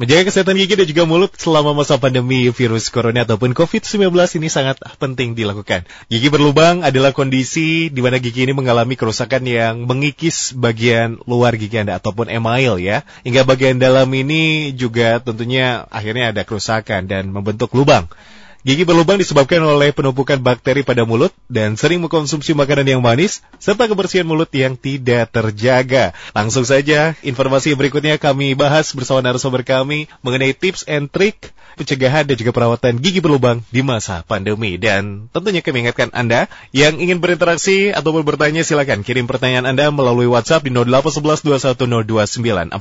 Menjaga kesehatan gigi dan juga mulut selama masa pandemi virus corona ataupun COVID-19 ini sangat penting dilakukan. Gigi berlubang adalah kondisi di mana gigi ini mengalami kerusakan yang mengikis bagian luar gigi Anda ataupun email ya. Hingga bagian dalam ini juga tentunya akhirnya ada kerusakan dan membentuk lubang. Gigi berlubang disebabkan oleh penumpukan bakteri pada mulut dan sering mengkonsumsi makanan yang manis serta kebersihan mulut yang tidak terjaga. Langsung saja informasi berikutnya kami bahas bersama narasumber kami mengenai tips and trick pencegahan dan juga perawatan gigi berlubang di masa pandemi. Dan tentunya kami ingatkan Anda yang ingin berinteraksi ataupun bertanya silakan kirim pertanyaan Anda melalui WhatsApp di 08112102948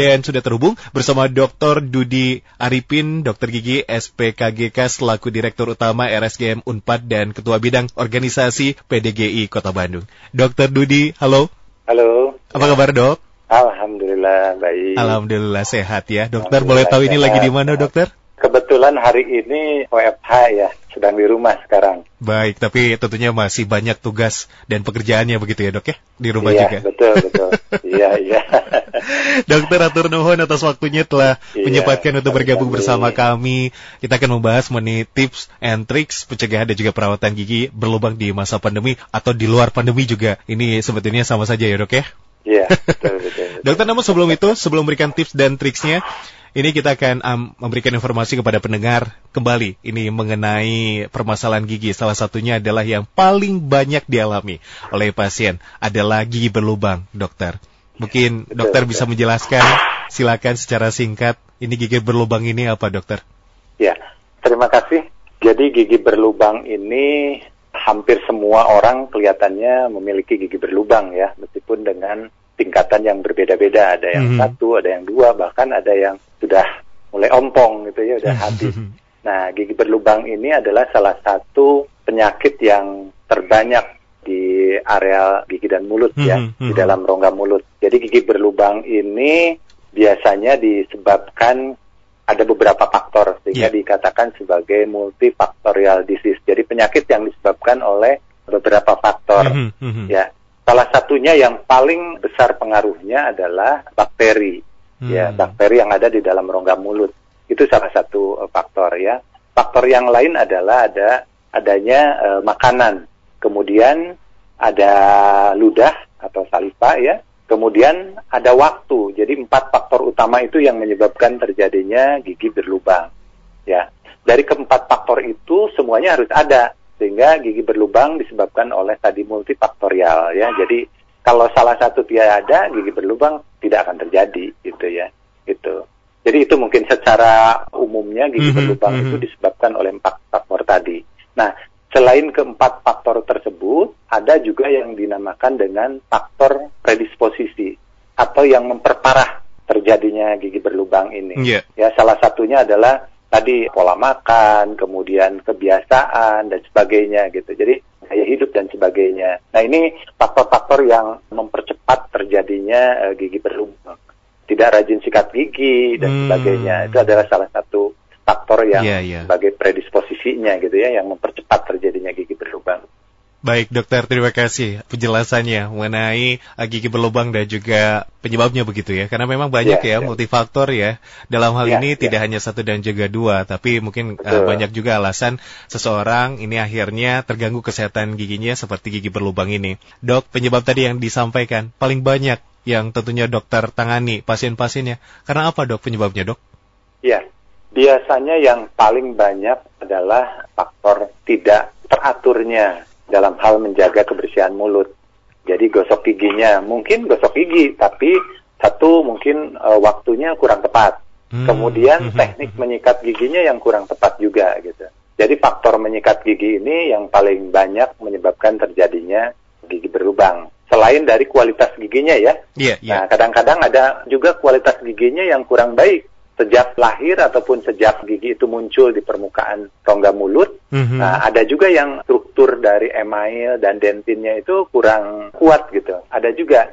dan sudah terhubung bersama Dr. Dudi Arifin, Dokter Gigi SPKGK selaku Direktur Utama RSGM Unpad dan Ketua Bidang Organisasi PDGI Kota Bandung. Dr. Dudi, halo. Halo. Apa kabar dok? Alhamdulillah baik. Alhamdulillah sehat ya. Dokter boleh tahu ini lagi di mana dokter? Kebetulan hari ini WFH ya, sedang di rumah sekarang. Baik, tapi tentunya masih banyak tugas dan pekerjaannya begitu ya dok ya di rumah iya, juga. betul betul. iya iya. Dokter atur nuhun atas waktunya telah Iya, menyempatkan untuk bergabung kami. bersama kami. Kita akan membahas mengenai tips and tricks pencegahan dan juga perawatan gigi berlubang di masa pandemi atau di luar pandemi juga. Ini sebetulnya sama saja ya dok ya. Iya betul betul. betul. Dokter, namun sebelum itu, sebelum memberikan tips dan triksnya, ini kita akan um, memberikan informasi kepada pendengar kembali ini mengenai permasalahan gigi. Salah satunya adalah yang paling banyak dialami oleh pasien adalah gigi berlubang, dokter. Mungkin dokter bisa menjelaskan, silakan secara singkat, ini gigi berlubang ini apa, dokter? Ya, terima kasih. Jadi gigi berlubang ini hampir semua orang kelihatannya memiliki gigi berlubang ya, meskipun dengan tingkatan yang berbeda-beda. Ada yang Mhm. satu, ada yang dua, bahkan ada yang sudah mulai ompong gitu ya, udah habis. Nah, gigi berlubang ini adalah salah satu penyakit yang terbanyak di area gigi dan mulut ya, Mhm, di mhm. dalam rongga mulut. Jadi gigi berlubang ini biasanya disebabkan ada beberapa faktor sehingga Yeah. dikatakan sebagai multifaktorial disease. Jadi penyakit yang disebabkan oleh beberapa faktor. Mhm, mhm. Ya, salah satunya yang paling besar pengaruhnya adalah bakteri. Ya, Hmm. bakteri yang ada di dalam rongga mulut. Itu salah satu eh, faktor ya. Faktor yang lain adalah ada adanya eh, makanan. Kemudian ada ludah atau saliva ya. Kemudian ada waktu. Jadi empat faktor utama itu yang menyebabkan terjadinya gigi berlubang. Ya. Dari keempat faktor itu semuanya harus ada sehingga gigi berlubang disebabkan oleh tadi multifaktorial ya. Jadi kalau salah satu tidak ada, gigi berlubang tidak akan terjadi gitu ya. Itu. Jadi itu mungkin secara umumnya gigi Mhm, berlubang mhm. itu disebabkan oleh empat faktor tadi. Nah, selain keempat faktor tersebut, ada juga yang dinamakan dengan faktor predisposisi atau yang memperparah terjadinya gigi berlubang ini. Iya. Ya, salah satunya adalah tadi pola makan, kemudian kebiasaan dan sebagainya gitu. Jadi gaya hidup dan sebagainya. Nah, ini faktor-faktor yang mempercepat terjadinya eh, gigi berlubang. Tidak rajin sikat gigi dan Hmm. sebagainya. Itu adalah salah satu faktor yang Iya, iya. sebagai predisposisinya gitu ya yang mempercepat terjadinya gigi berlubang. Baik dokter, terima kasih penjelasannya mengenai uh, gigi berlubang dan juga penyebabnya begitu ya. Karena memang banyak Ya, ya, ya. multifaktor ya. Dalam hal Ya, ini ya. tidak hanya satu dan juga dua, tapi mungkin uh, banyak juga alasan seseorang ini akhirnya terganggu kesehatan giginya seperti gigi berlubang ini. Dok, penyebab tadi yang disampaikan paling banyak yang tentunya dokter tangani pasien-pasiennya. Karena apa dok penyebabnya dok? Ya, biasanya yang paling banyak adalah faktor tidak teraturnya dalam hal menjaga kebersihan mulut. Jadi gosok giginya, mungkin gosok gigi, tapi satu mungkin eh, waktunya kurang tepat. Hmm, Kemudian mhm, teknik menyikat giginya yang kurang tepat juga gitu. Jadi faktor menyikat gigi ini yang paling banyak menyebabkan terjadinya gigi berlubang. Selain dari kualitas giginya ya, Iya, iya. Nah, kadang-kadang ada juga kualitas giginya yang kurang baik sejak lahir ataupun sejak gigi itu muncul di permukaan rongga mulut. Mhm. Nah, ada juga yang struktur dari email dan dentinnya itu kurang kuat gitu. Ada juga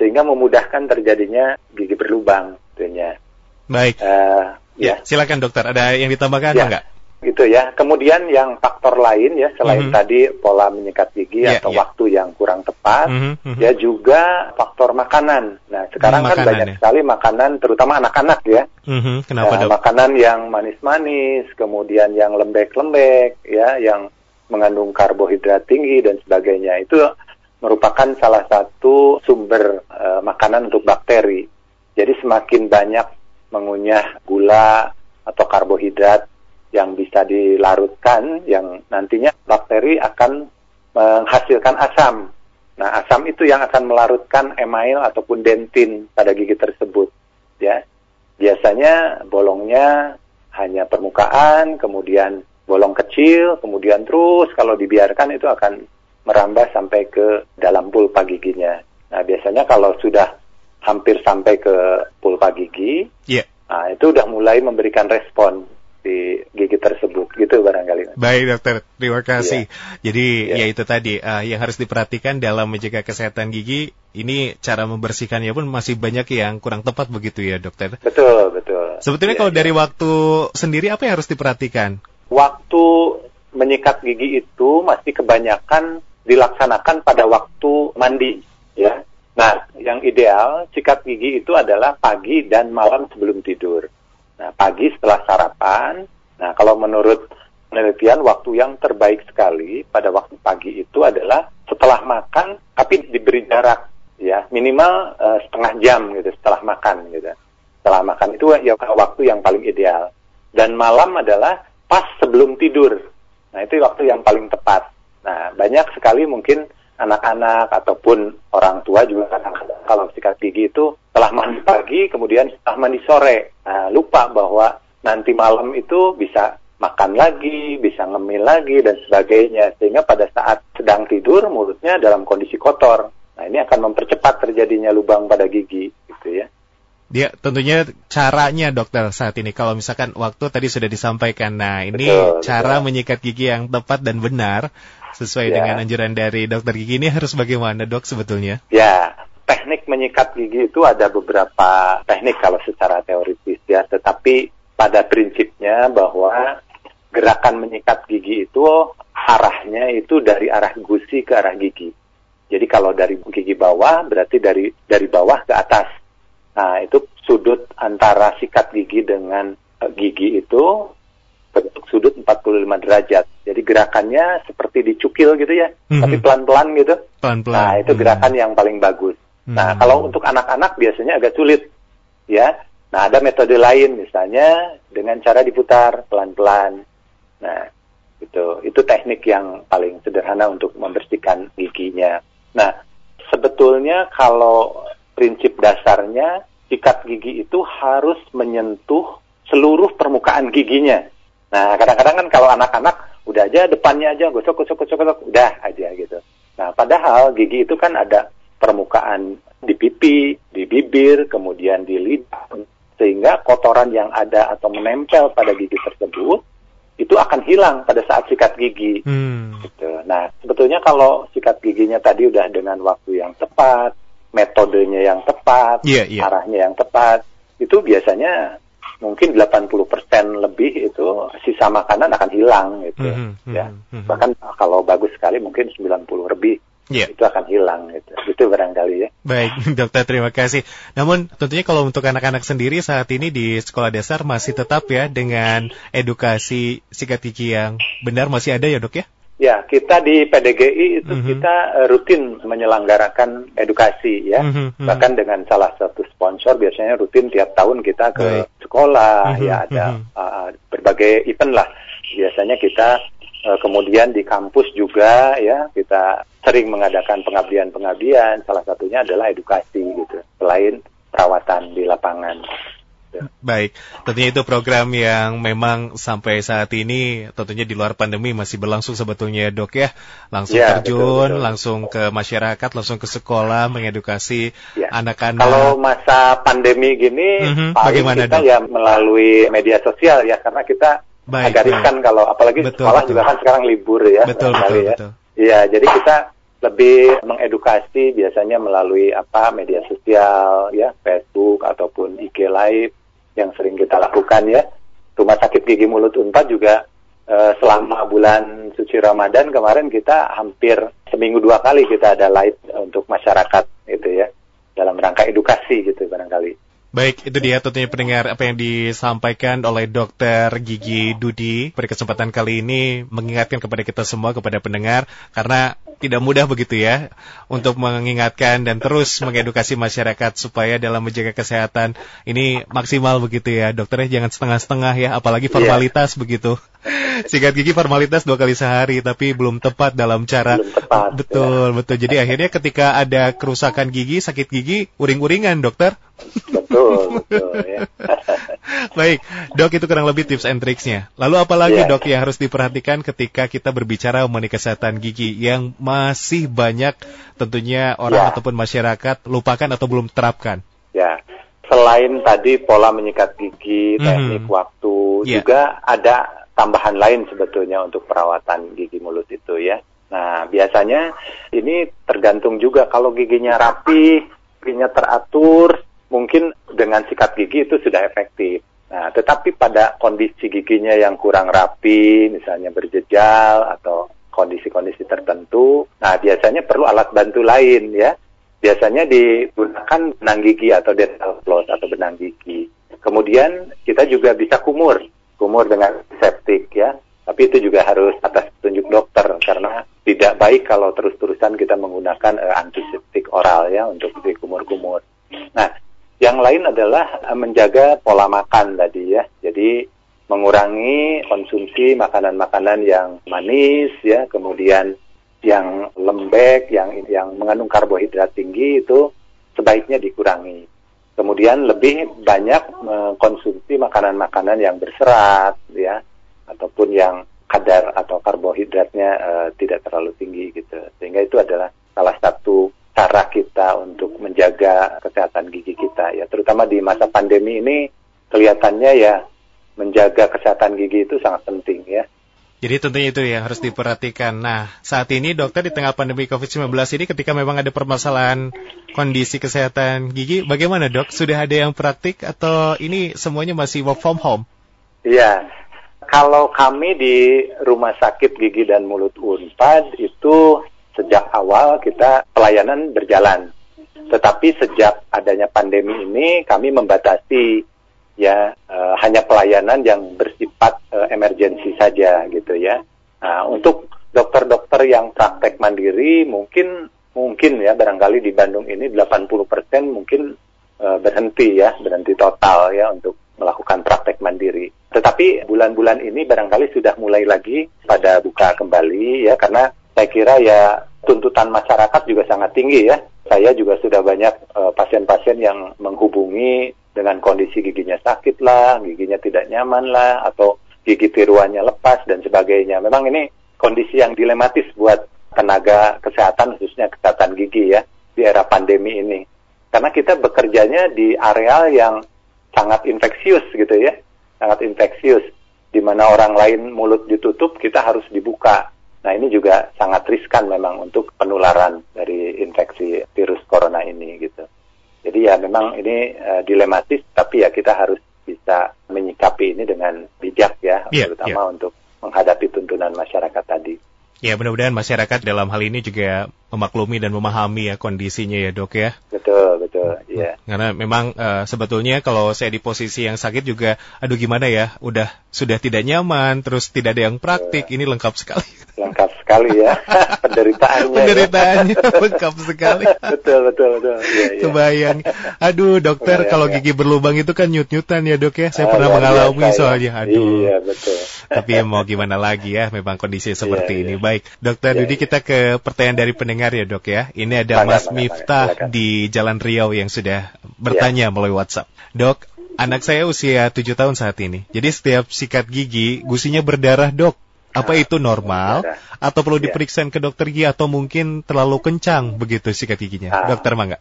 sehingga memudahkan terjadinya gigi berlubang tentunya. Baik. Eh, Ya, ya. silakan dokter. Ada yang ditambahkan Ya. enggak? Gitu ya. Kemudian yang faktor lain ya selain Mhm. tadi pola menyikat gigi Iya, atau iya. waktu yang kurang tepat, Mhm, mhm. ya juga faktor makanan. Nah sekarang Hmm, kan makanan banyak ya. sekali makanan, terutama anak-anak ya. Mhm, Kenapa Nah, dok? makanan yang manis-manis, kemudian yang lembek-lembek, ya, yang mengandung karbohidrat tinggi dan sebagainya. Itu merupakan salah satu sumber eh, makanan untuk bakteri. Jadi semakin banyak mengunyah gula atau karbohidrat yang bisa dilarutkan, yang nantinya bakteri akan menghasilkan asam. Nah, asam itu yang akan melarutkan email ataupun dentin pada gigi tersebut. Ya, biasanya bolongnya hanya permukaan, kemudian bolong kecil, kemudian terus kalau dibiarkan itu akan merambah sampai ke dalam pulpa giginya. Nah, biasanya kalau sudah hampir sampai ke pulpa gigi, Iya. nah, itu udah mulai memberikan respon di gigi tersebut, gitu barangkali. Baik dokter, terima kasih. Jadi Iya. ya itu tadi eh, yang harus diperhatikan dalam menjaga kesehatan gigi. Ini cara membersihkannya pun masih banyak yang kurang tepat begitu ya dokter. Betul, betul. Sebetulnya Iya, kalau iya. dari waktu sendiri apa yang harus diperhatikan? waktu menyikat gigi itu masih kebanyakan dilaksanakan pada waktu mandi ya. Nah, yang ideal sikat gigi itu adalah pagi dan malam sebelum tidur. Nah, pagi setelah sarapan. Nah, kalau menurut penelitian waktu yang terbaik sekali pada waktu pagi itu adalah setelah makan tapi diberi jarak ya, minimal eh, setengah jam gitu setelah makan gitu. Setelah makan itu ya waktu yang paling ideal. Dan malam adalah pas sebelum tidur. Nah, itu waktu yang paling tepat. Nah, banyak sekali mungkin anak-anak ataupun orang tua juga kadang-kadang kalau sikat gigi itu setelah mandi pagi, kemudian setelah mandi sore. Nah, lupa bahwa nanti malam itu bisa makan lagi, bisa ngemil lagi, dan sebagainya. Sehingga pada saat sedang tidur, mulutnya dalam kondisi kotor. Nah, ini akan mempercepat terjadinya lubang pada gigi, gitu ya. Dia tentunya caranya dokter saat ini kalau misalkan waktu tadi sudah disampaikan. Nah, ini Betul, cara betul. menyikat gigi yang tepat dan benar sesuai Ya. dengan anjuran dari dokter gigi ini harus bagaimana dok sebetulnya? Ya, teknik menyikat gigi itu ada beberapa teknik kalau secara teoritis ya, tetapi pada prinsipnya bahwa gerakan menyikat gigi itu arahnya itu dari arah gusi ke arah gigi. Jadi kalau dari gigi bawah berarti dari dari bawah ke atas. Nah, itu sudut antara sikat gigi dengan eh, gigi itu bentuk sudut 45 derajat. Jadi gerakannya seperti dicukil gitu ya, Mhm. tapi pelan-pelan gitu. Pelan-pelan. Nah, itu Hmm. gerakan yang paling bagus. Nah, Hmm. kalau untuk anak-anak biasanya agak sulit, ya. Nah, ada metode lain, misalnya dengan cara diputar pelan-pelan. Nah, itu itu teknik yang paling sederhana untuk membersihkan giginya. Nah, sebetulnya kalau prinsip dasarnya sikat gigi itu harus menyentuh seluruh permukaan giginya. Nah, kadang-kadang kan kalau anak-anak udah aja depannya aja gosok gosok gosok gosok udah aja gitu. Nah, padahal gigi itu kan ada permukaan di pipi, di bibir, kemudian di lidah sehingga kotoran yang ada atau menempel pada gigi tersebut itu akan hilang pada saat sikat gigi. Hmm. Gitu. Nah, sebetulnya kalau sikat giginya tadi udah dengan waktu yang tepat, metodenya yang tepat, Iya, iya. arahnya yang tepat, itu biasanya mungkin 80% lebih itu sisa makanan akan hilang gitu. Mhm, ya. mhm, mhm. Bahkan kalau bagus sekali mungkin 90 lebih Iya. itu akan hilang gitu. Itu barangkali ya. Baik, dokter terima kasih. Namun tentunya kalau untuk anak-anak sendiri saat ini di sekolah dasar masih tetap ya dengan edukasi sikat gigi yang benar masih ada ya dok ya? Ya, kita di PDGI itu Mhm. kita eh, rutin menyelenggarakan edukasi ya. Mhm, mhm. Bahkan dengan salah satu sponsor biasanya rutin tiap tahun kita ke Baik. sekolah Mhm, ya ada mhm. uh, berbagai event lah. Biasanya kita uh, kemudian di kampus juga ya kita sering mengadakan pengabdian-pengabdian. Salah satunya adalah edukasi gitu. Selain perawatan di lapangan. Baik, tentunya itu program yang memang sampai saat ini tentunya di luar pandemi masih berlangsung sebetulnya ya, dok ya. Langsung Ya, terjun, betul, betul. langsung ke masyarakat, langsung ke sekolah mengedukasi Ya. anak-anak. Kalau masa pandemi gini, Mhm, paling bagaimana, kita Dok? ya melalui media sosial ya, karena kita Baik, agak kalau apalagi Betul, sekolah betul. juga kan sekarang libur ya. Betul, betul, ya. betul. Iya, jadi kita lebih mengedukasi biasanya melalui apa media sosial ya, Facebook ataupun IG Live yang sering kita lakukan ya. Rumah Sakit Gigi Mulut Unpad juga uh, selama bulan suci Ramadan kemarin kita hampir seminggu dua kali kita ada live untuk masyarakat gitu ya dalam rangka edukasi gitu barangkali. Baik, itu dia tentunya pendengar apa yang disampaikan oleh Dokter Gigi Dudi pada kesempatan kali ini mengingatkan kepada kita semua kepada pendengar karena tidak mudah begitu ya untuk mengingatkan dan terus mengedukasi masyarakat supaya dalam menjaga kesehatan ini maksimal begitu ya dokternya jangan setengah-setengah ya apalagi iya. formalitas yeah. begitu sikat gigi formalitas dua kali sehari tapi belum tepat dalam cara tepat, betul ya. betul jadi akhirnya ketika ada kerusakan gigi sakit gigi uring-uringan dokter betul betul ya Baik, dok itu kurang lebih tips and tricksnya. Lalu apalagi yeah. dok yang harus diperhatikan ketika kita berbicara mengenai kesehatan gigi yang masih banyak tentunya orang yeah. ataupun masyarakat lupakan atau belum terapkan? Ya, selain tadi pola menyikat gigi, mhm. teknik mm -hmm. waktu, yeah. juga ada tambahan lain sebetulnya untuk perawatan gigi mulut itu ya. Nah, biasanya ini tergantung juga kalau giginya rapi, giginya teratur, mungkin dengan sikat gigi itu sudah efektif. Nah, tetapi pada kondisi giginya yang kurang rapi, misalnya berjejal atau kondisi-kondisi tertentu, nah biasanya perlu alat bantu lain ya. Biasanya digunakan benang gigi atau dental floss atau benang gigi. Kemudian kita juga bisa kumur, kumur dengan septik ya. Tapi itu juga harus atas petunjuk dokter karena tidak baik kalau terus-terusan kita menggunakan uh, antiseptik oral ya untuk dikumur-kumur. Nah, yang lain adalah eh, menjaga pola makan tadi ya. Jadi mengurangi konsumsi makanan-makanan yang manis ya, kemudian yang lembek, yang yang mengandung karbohidrat tinggi itu sebaiknya dikurangi. Kemudian lebih banyak mengkonsumsi makanan-makanan yang berserat ya ataupun yang kadar atau karbohidratnya uh, tidak terlalu tinggi gitu. Sehingga itu adalah salah satu cara kita untuk menjaga kesehatan gigi kita ya terutama di masa pandemi ini kelihatannya ya menjaga kesehatan gigi itu sangat penting ya. Jadi tentunya itu ya harus diperhatikan. Nah, saat ini dokter di tengah pandemi COVID-19 ini ketika memang ada permasalahan kondisi kesehatan gigi, bagaimana dok? Sudah ada yang praktik atau ini semuanya masih work from home? Iya, kalau kami di Rumah Sakit Gigi dan Mulut Unpad itu sejak awal kita pelayanan berjalan. Tetapi sejak adanya pandemi ini kami membatasi ya uh, hanya pelayanan yang bersifat uh, emergensi saja gitu ya. Nah, untuk dokter-dokter yang praktek mandiri mungkin mungkin ya barangkali di Bandung ini 80% mungkin uh, berhenti ya, berhenti total ya untuk melakukan praktek mandiri. Tetapi bulan-bulan ini barangkali sudah mulai lagi pada buka kembali ya karena saya kira ya tuntutan masyarakat juga sangat tinggi ya. Saya juga sudah banyak pasien-pasien uh, yang menghubungi dengan kondisi giginya sakit lah, giginya tidak nyaman lah, atau gigi tiruannya lepas dan sebagainya. Memang ini kondisi yang dilematis buat tenaga kesehatan khususnya kesehatan gigi ya di era pandemi ini. Karena kita bekerjanya di areal yang sangat infeksius gitu ya, sangat infeksius. Di mana orang lain mulut ditutup, kita harus dibuka Nah ini juga sangat riskan memang untuk penularan dari infeksi virus corona memang ini uh, dilematis, tapi ya kita harus bisa menyikapi ini dengan bijak ya, yeah, terutama yeah. untuk menghadapi tuntunan masyarakat tadi. Ya mudah-mudahan masyarakat dalam hal ini juga memaklumi dan memahami ya kondisinya ya dok ya. Betul betul. Iya. Karena memang uh, sebetulnya kalau saya di posisi yang sakit juga, aduh gimana ya, udah sudah tidak nyaman, terus tidak ada yang praktik, ini lengkap sekali. Lengkap sekali ya, penderitaannya. Penderitaannya ya. lengkap sekali. betul betul betul. Ya, ya. Kebayang. Aduh dokter, Kebayang, kalau ya. gigi berlubang itu kan nyut-nyutan ya dok ya. Saya oh, pernah mengalami biasa, soalnya. Aduh. Iya betul. Tapi mau gimana lagi ya, memang kondisi seperti iya, ini. Iya. Baik, Dokter ya, Dudi kita ke pertanyaan dari pendengar ya dok ya. Ini ada Mas Miftah di Jalan Riau yang sudah bertanya ya. melalui WhatsApp. Dok, anak saya usia 7 tahun saat ini. Jadi setiap sikat gigi, gusinya berdarah dok. Apa itu normal? Atau perlu ya. diperiksa ke dokter gigi atau mungkin terlalu kencang begitu sikat giginya? Ah. Dokter Mangga.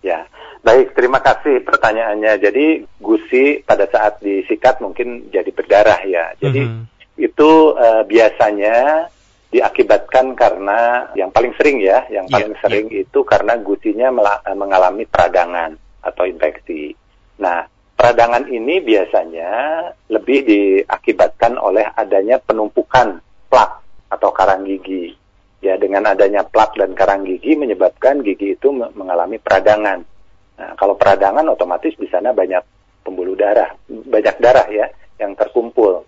Ya, baik. Terima kasih pertanyaannya. Jadi gusi pada saat disikat mungkin jadi berdarah ya. Jadi mm -hmm. itu uh, biasanya diakibatkan karena yang paling sering ya, yang iya, paling yeah, sering yeah. itu karena gusinya mengalami peradangan atau infeksi. Nah, peradangan ini biasanya lebih diakibatkan oleh adanya penumpukan plak atau karang gigi. Ya, dengan adanya plak dan karang gigi menyebabkan gigi itu mengalami peradangan. Nah, kalau peradangan otomatis di sana banyak pembuluh darah, banyak darah ya yang terkumpul.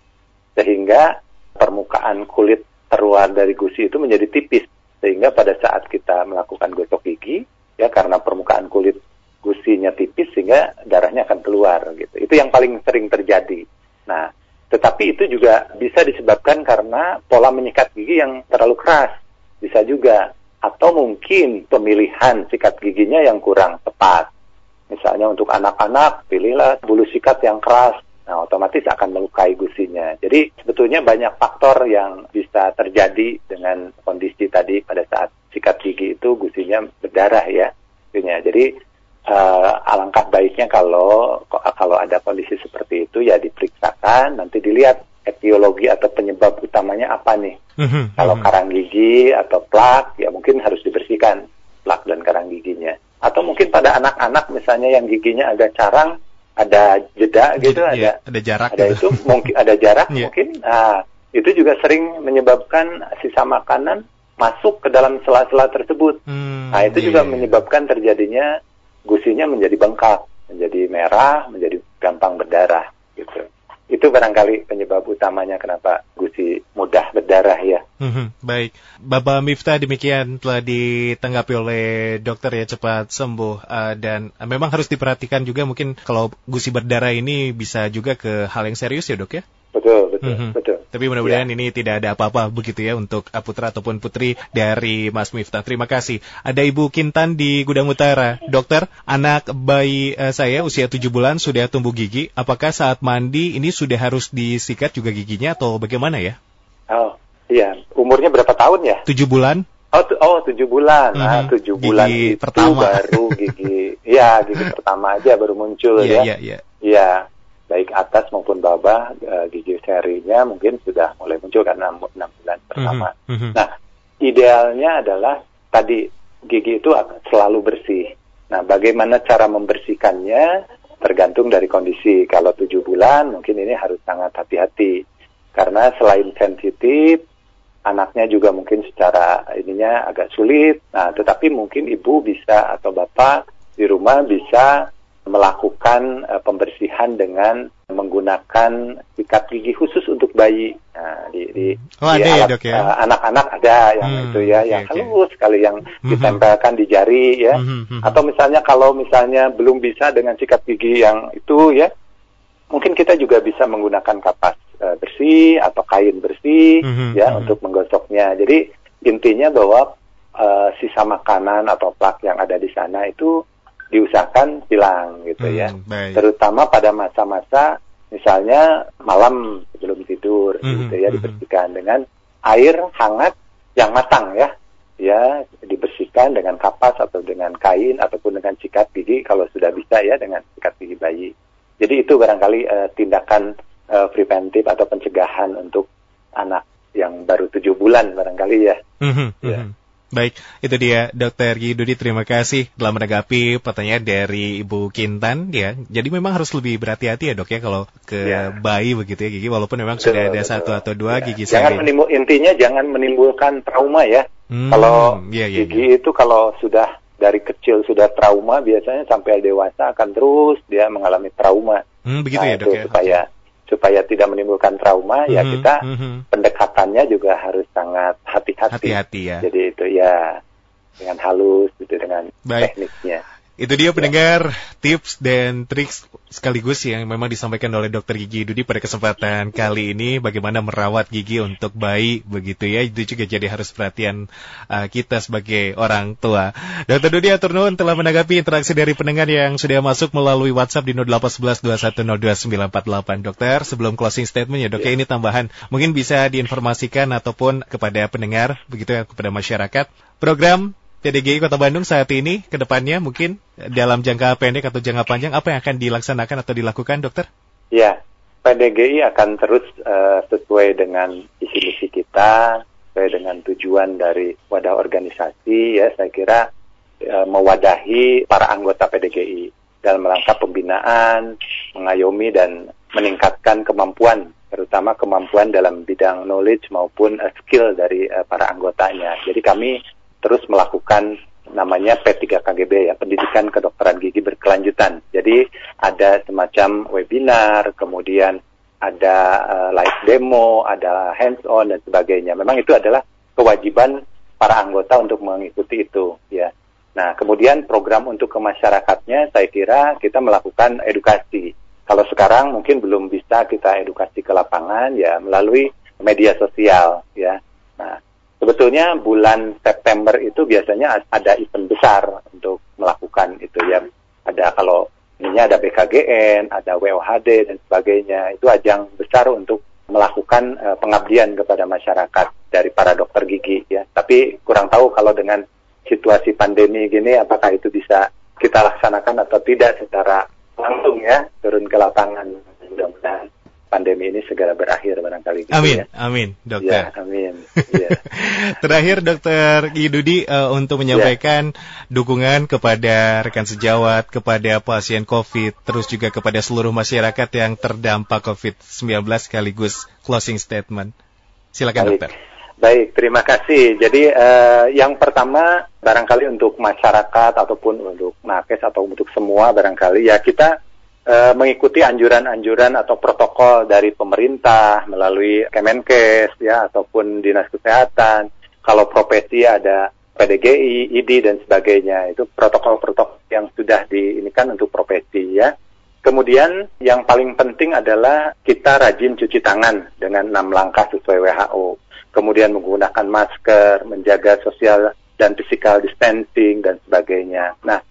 Sehingga permukaan kulit terluar dari gusi itu menjadi tipis. Sehingga pada saat kita melakukan gosok gigi, ya karena permukaan kulit gusinya tipis sehingga darahnya akan keluar gitu. Itu yang paling sering terjadi. Nah, tetapi itu juga bisa disebabkan karena pola menyikat gigi yang terlalu keras. Bisa juga atau mungkin pemilihan sikat giginya yang kurang tepat. Misalnya untuk anak-anak, pilihlah bulu sikat yang keras. Nah, otomatis akan melukai gusinya. Jadi sebetulnya banyak faktor yang bisa terjadi dengan kondisi tadi pada saat sikat gigi itu gusinya berdarah ya. Jadi uh, alangkah baiknya kalau kalau ada kondisi seperti itu ya diperiksakan nanti dilihat etiologi atau penyebab utamanya apa nih. Mm-hmm. Kalau mm-hmm. karang gigi atau plak ya mungkin harus dibersihkan plak dan karang giginya. Atau mungkin pada anak-anak misalnya yang giginya agak carang, ada jeda gitu, yeah, ada ada jarak ada gitu. itu mungkin ada jarak yeah. mungkin. Nah, itu juga sering menyebabkan sisa makanan masuk ke dalam sela-sela tersebut. Hmm, nah, itu yeah. juga iya. menyebabkan terjadinya gusinya menjadi bengkak, menjadi merah, menjadi gampang berdarah gitu. Itu barangkali penyebab utamanya kenapa gusi mudah berdarah ya. Hmm, baik, Bapak Miftah demikian telah ditanggapi oleh dokter ya cepat sembuh uh, dan uh, memang harus diperhatikan juga mungkin kalau gusi berdarah ini bisa juga ke hal yang serius ya dok ya. Betul, betul, mm -hmm. betul. Tapi mudah-mudahan ya. ini tidak ada apa-apa begitu ya untuk putra ataupun putri dari Mas Miftah. Terima kasih. Ada Ibu Kintan di Gudang Utara. Dokter, anak bayi uh, saya usia 7 bulan sudah tumbuh gigi. Apakah saat mandi ini sudah harus disikat juga giginya atau bagaimana ya? Oh, iya. Umurnya berapa tahun ya? 7 bulan. Oh, tu oh tujuh bulan. Mm -hmm. Nah, tujuh bulan gigi itu pertama. baru gigi, ya gigi pertama aja baru muncul yeah, ya. Iya, iya. Iya baik atas maupun bawah uh, gigi serinya mungkin sudah mulai muncul karena enam bulan pertama. Mm -hmm. Nah, idealnya adalah tadi gigi itu selalu bersih. Nah, bagaimana cara membersihkannya tergantung dari kondisi. Kalau tujuh bulan mungkin ini harus sangat hati-hati karena selain sensitif, anaknya juga mungkin secara ininya agak sulit. Nah, tetapi mungkin ibu bisa atau bapak di rumah bisa melakukan uh, pembersihan dengan menggunakan sikat gigi khusus untuk bayi. Nah, di, di, oh, di ada alat, ya, dok, ya? Uh, anak-anak ada yang hmm, itu ya, yang okay, halus sekali yang mm-hmm. ditempelkan di jari ya. Mm-hmm. Atau misalnya kalau misalnya belum bisa dengan sikat gigi yang itu ya, mungkin kita juga bisa menggunakan kapas uh, bersih atau kain bersih mm-hmm. ya mm-hmm. untuk menggosoknya. Jadi intinya bahwa uh, sisa makanan atau plak yang ada di sana itu diusahakan hilang gitu ya. hmm, ya. Baik. Terutama pada masa-masa misalnya malam sebelum tidur hmm, gitu ya hmm. dibersihkan dengan air hangat yang matang ya. Ya, dibersihkan dengan kapas atau dengan kain ataupun dengan sikat gigi kalau sudah bisa ya dengan sikat gigi bayi. Jadi itu barangkali uh, tindakan uh, preventif atau pencegahan untuk anak yang baru tujuh bulan barangkali ya. Mm -hmm, ya. Mm -hmm. Baik, itu dia Dokter Gidudi. Terima kasih telah menanggapi pertanyaan dari Ibu Kintan ya. Jadi memang harus lebih berhati-hati ya dok ya kalau ke ya. bayi begitu ya gigi. Walaupun memang betul, sudah ada betul. satu atau dua ya. gigi jangan menimbul, intinya jangan menimbulkan trauma ya. Hmm, kalau ya, ya, gigi ya. itu kalau sudah dari kecil sudah trauma biasanya sampai dewasa akan terus dia mengalami trauma. Hmm, begitu nah, ya dok ya. Supaya supaya tidak menimbulkan trauma mm -hmm, ya mhm, kita mm -hmm. pendekatannya juga harus sangat hati-hati. Hati-hati ya. Jadi itu ya dengan halus gitu dengan Baik. tekniknya. Itu dia pendengar tips dan trik sekaligus yang memang disampaikan oleh Dokter Gigi Dudi pada kesempatan kali ini. Bagaimana merawat gigi untuk bayi begitu ya. Itu juga jadi harus perhatian uh, kita sebagai orang tua. Dokter Dudi Aturnuun telah menanggapi interaksi dari pendengar yang sudah masuk melalui WhatsApp di 08112102948. Dokter sebelum closing statement ya dok ya. ini tambahan. Mungkin bisa diinformasikan ataupun kepada pendengar begitu ya kepada masyarakat. Program PDGI Kota Bandung saat ini ke depannya mungkin dalam jangka pendek atau jangka panjang apa yang akan dilaksanakan atau dilakukan dokter? Ya, PDGI akan terus uh, sesuai dengan visi misi kita, sesuai dengan tujuan dari wadah organisasi ya saya kira uh, mewadahi para anggota PDGI. dalam rangka pembinaan, mengayomi dan meningkatkan kemampuan terutama kemampuan dalam bidang knowledge maupun uh, skill dari uh, para anggotanya. Jadi kami terus melakukan namanya P3KGB ya, pendidikan kedokteran gigi berkelanjutan. Jadi ada semacam webinar, kemudian ada uh, live demo, ada hands on dan sebagainya. Memang itu adalah kewajiban para anggota untuk mengikuti itu ya. Nah, kemudian program untuk ke masyarakatnya saya kira kita melakukan edukasi kalau sekarang mungkin belum bisa kita edukasi ke lapangan ya melalui media sosial ya. Nah, sebetulnya bulan September itu biasanya ada event besar untuk melakukan itu ya. Ada kalau ini ada BKGN, ada WOHD dan sebagainya. Itu ajang besar untuk melakukan uh, pengabdian kepada masyarakat dari para dokter gigi ya. Tapi kurang tahu kalau dengan situasi pandemi gini apakah itu bisa kita laksanakan atau tidak secara langsung ya turun ke lapangan mudah-mudahan pandemi ini segera berakhir barangkali. Gitu amin, ya. amin, dokter. Ya, amin. ya. Terakhir, dokter Yududi uh, untuk menyampaikan ya. dukungan kepada rekan sejawat, kepada pasien COVID, terus juga kepada seluruh masyarakat yang terdampak COVID-19 sekaligus closing statement. Silakan, Baik. dokter. Baik, terima kasih. Jadi uh, yang pertama barangkali untuk masyarakat ataupun untuk nakes atau untuk semua barangkali ya kita uh, mengikuti anjuran-anjuran atau protokol dari pemerintah melalui Kemenkes ya ataupun dinas kesehatan. Kalau profesi ada PDGI, ID dan sebagainya itu protokol-protokol yang sudah diinikan untuk profesi ya. Kemudian yang paling penting adalah kita rajin cuci tangan dengan enam langkah sesuai WHO kemudian menggunakan masker, menjaga sosial dan physical distancing dan sebagainya. Nah,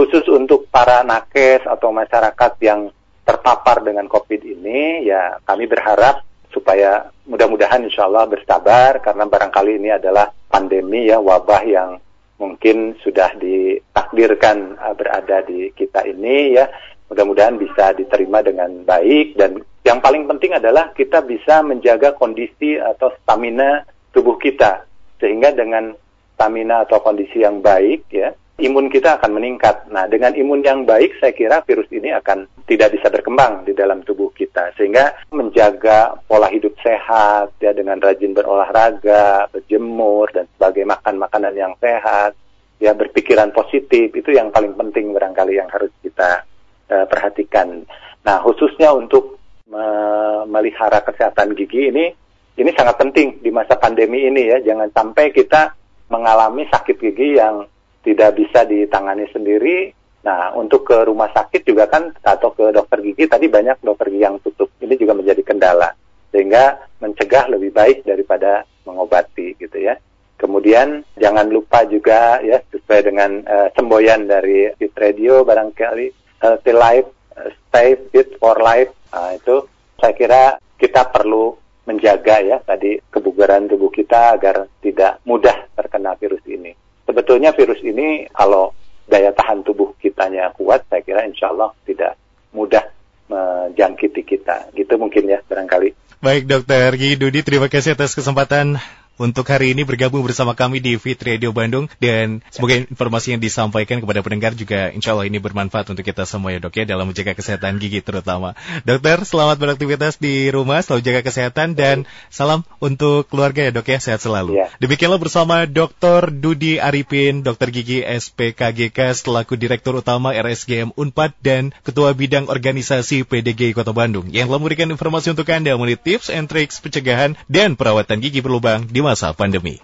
khusus untuk para nakes atau masyarakat yang terpapar dengan COVID ini, ya kami berharap supaya mudah-mudahan insya Allah bersabar karena barangkali ini adalah pandemi ya wabah yang mungkin sudah ditakdirkan uh, berada di kita ini ya. Mudah-mudahan bisa diterima dengan baik dan yang paling penting adalah kita bisa menjaga kondisi atau stamina tubuh kita. Sehingga dengan stamina atau kondisi yang baik ya imun kita akan meningkat. Nah, dengan imun yang baik saya kira virus ini akan tidak bisa berkembang di dalam tubuh kita sehingga menjaga pola hidup sehat ya dengan rajin berolahraga, berjemur dan sebagai makan makanan yang sehat, ya berpikiran positif itu yang paling penting barangkali yang harus kita uh, perhatikan. Nah, khususnya untuk memelihara kesehatan gigi ini ini sangat penting di masa pandemi ini ya. Jangan sampai kita mengalami sakit gigi yang tidak bisa ditangani sendiri. Nah, untuk ke rumah sakit juga kan atau ke dokter gigi tadi banyak dokter gigi yang tutup. Ini juga menjadi kendala. Sehingga mencegah lebih baik daripada mengobati gitu ya. Kemudian jangan lupa juga ya sesuai dengan uh, semboyan dari Fit Radio barangkali healthy life, uh, stay fit for life Nah, itu saya kira kita perlu menjaga ya tadi kebugaran tubuh kita agar tidak mudah terkena virus ini. Sebetulnya virus ini kalau daya tahan tubuh kitanya kuat, saya kira insya Allah tidak mudah menjangkiti kita. Gitu mungkin ya barangkali. Baik dokter Gigi Dudi, terima kasih atas kesempatan untuk hari ini bergabung bersama kami di Fit Radio Bandung dan semoga informasi yang disampaikan kepada pendengar juga insya Allah ini bermanfaat untuk kita semua ya dok ya dalam menjaga kesehatan gigi terutama. Dokter selamat beraktivitas di rumah, selalu jaga kesehatan dan salam untuk keluarga ya dok ya sehat selalu. Ya. Demikianlah bersama Dr. Dudi Arifin, Dokter Gigi SPKGK selaku Direktur Utama RSGM Unpad dan Ketua Bidang Organisasi PDG Kota Bandung yang telah memberikan informasi untuk Anda mengenai tips and tricks pencegahan dan perawatan gigi berlubang di masa pandemi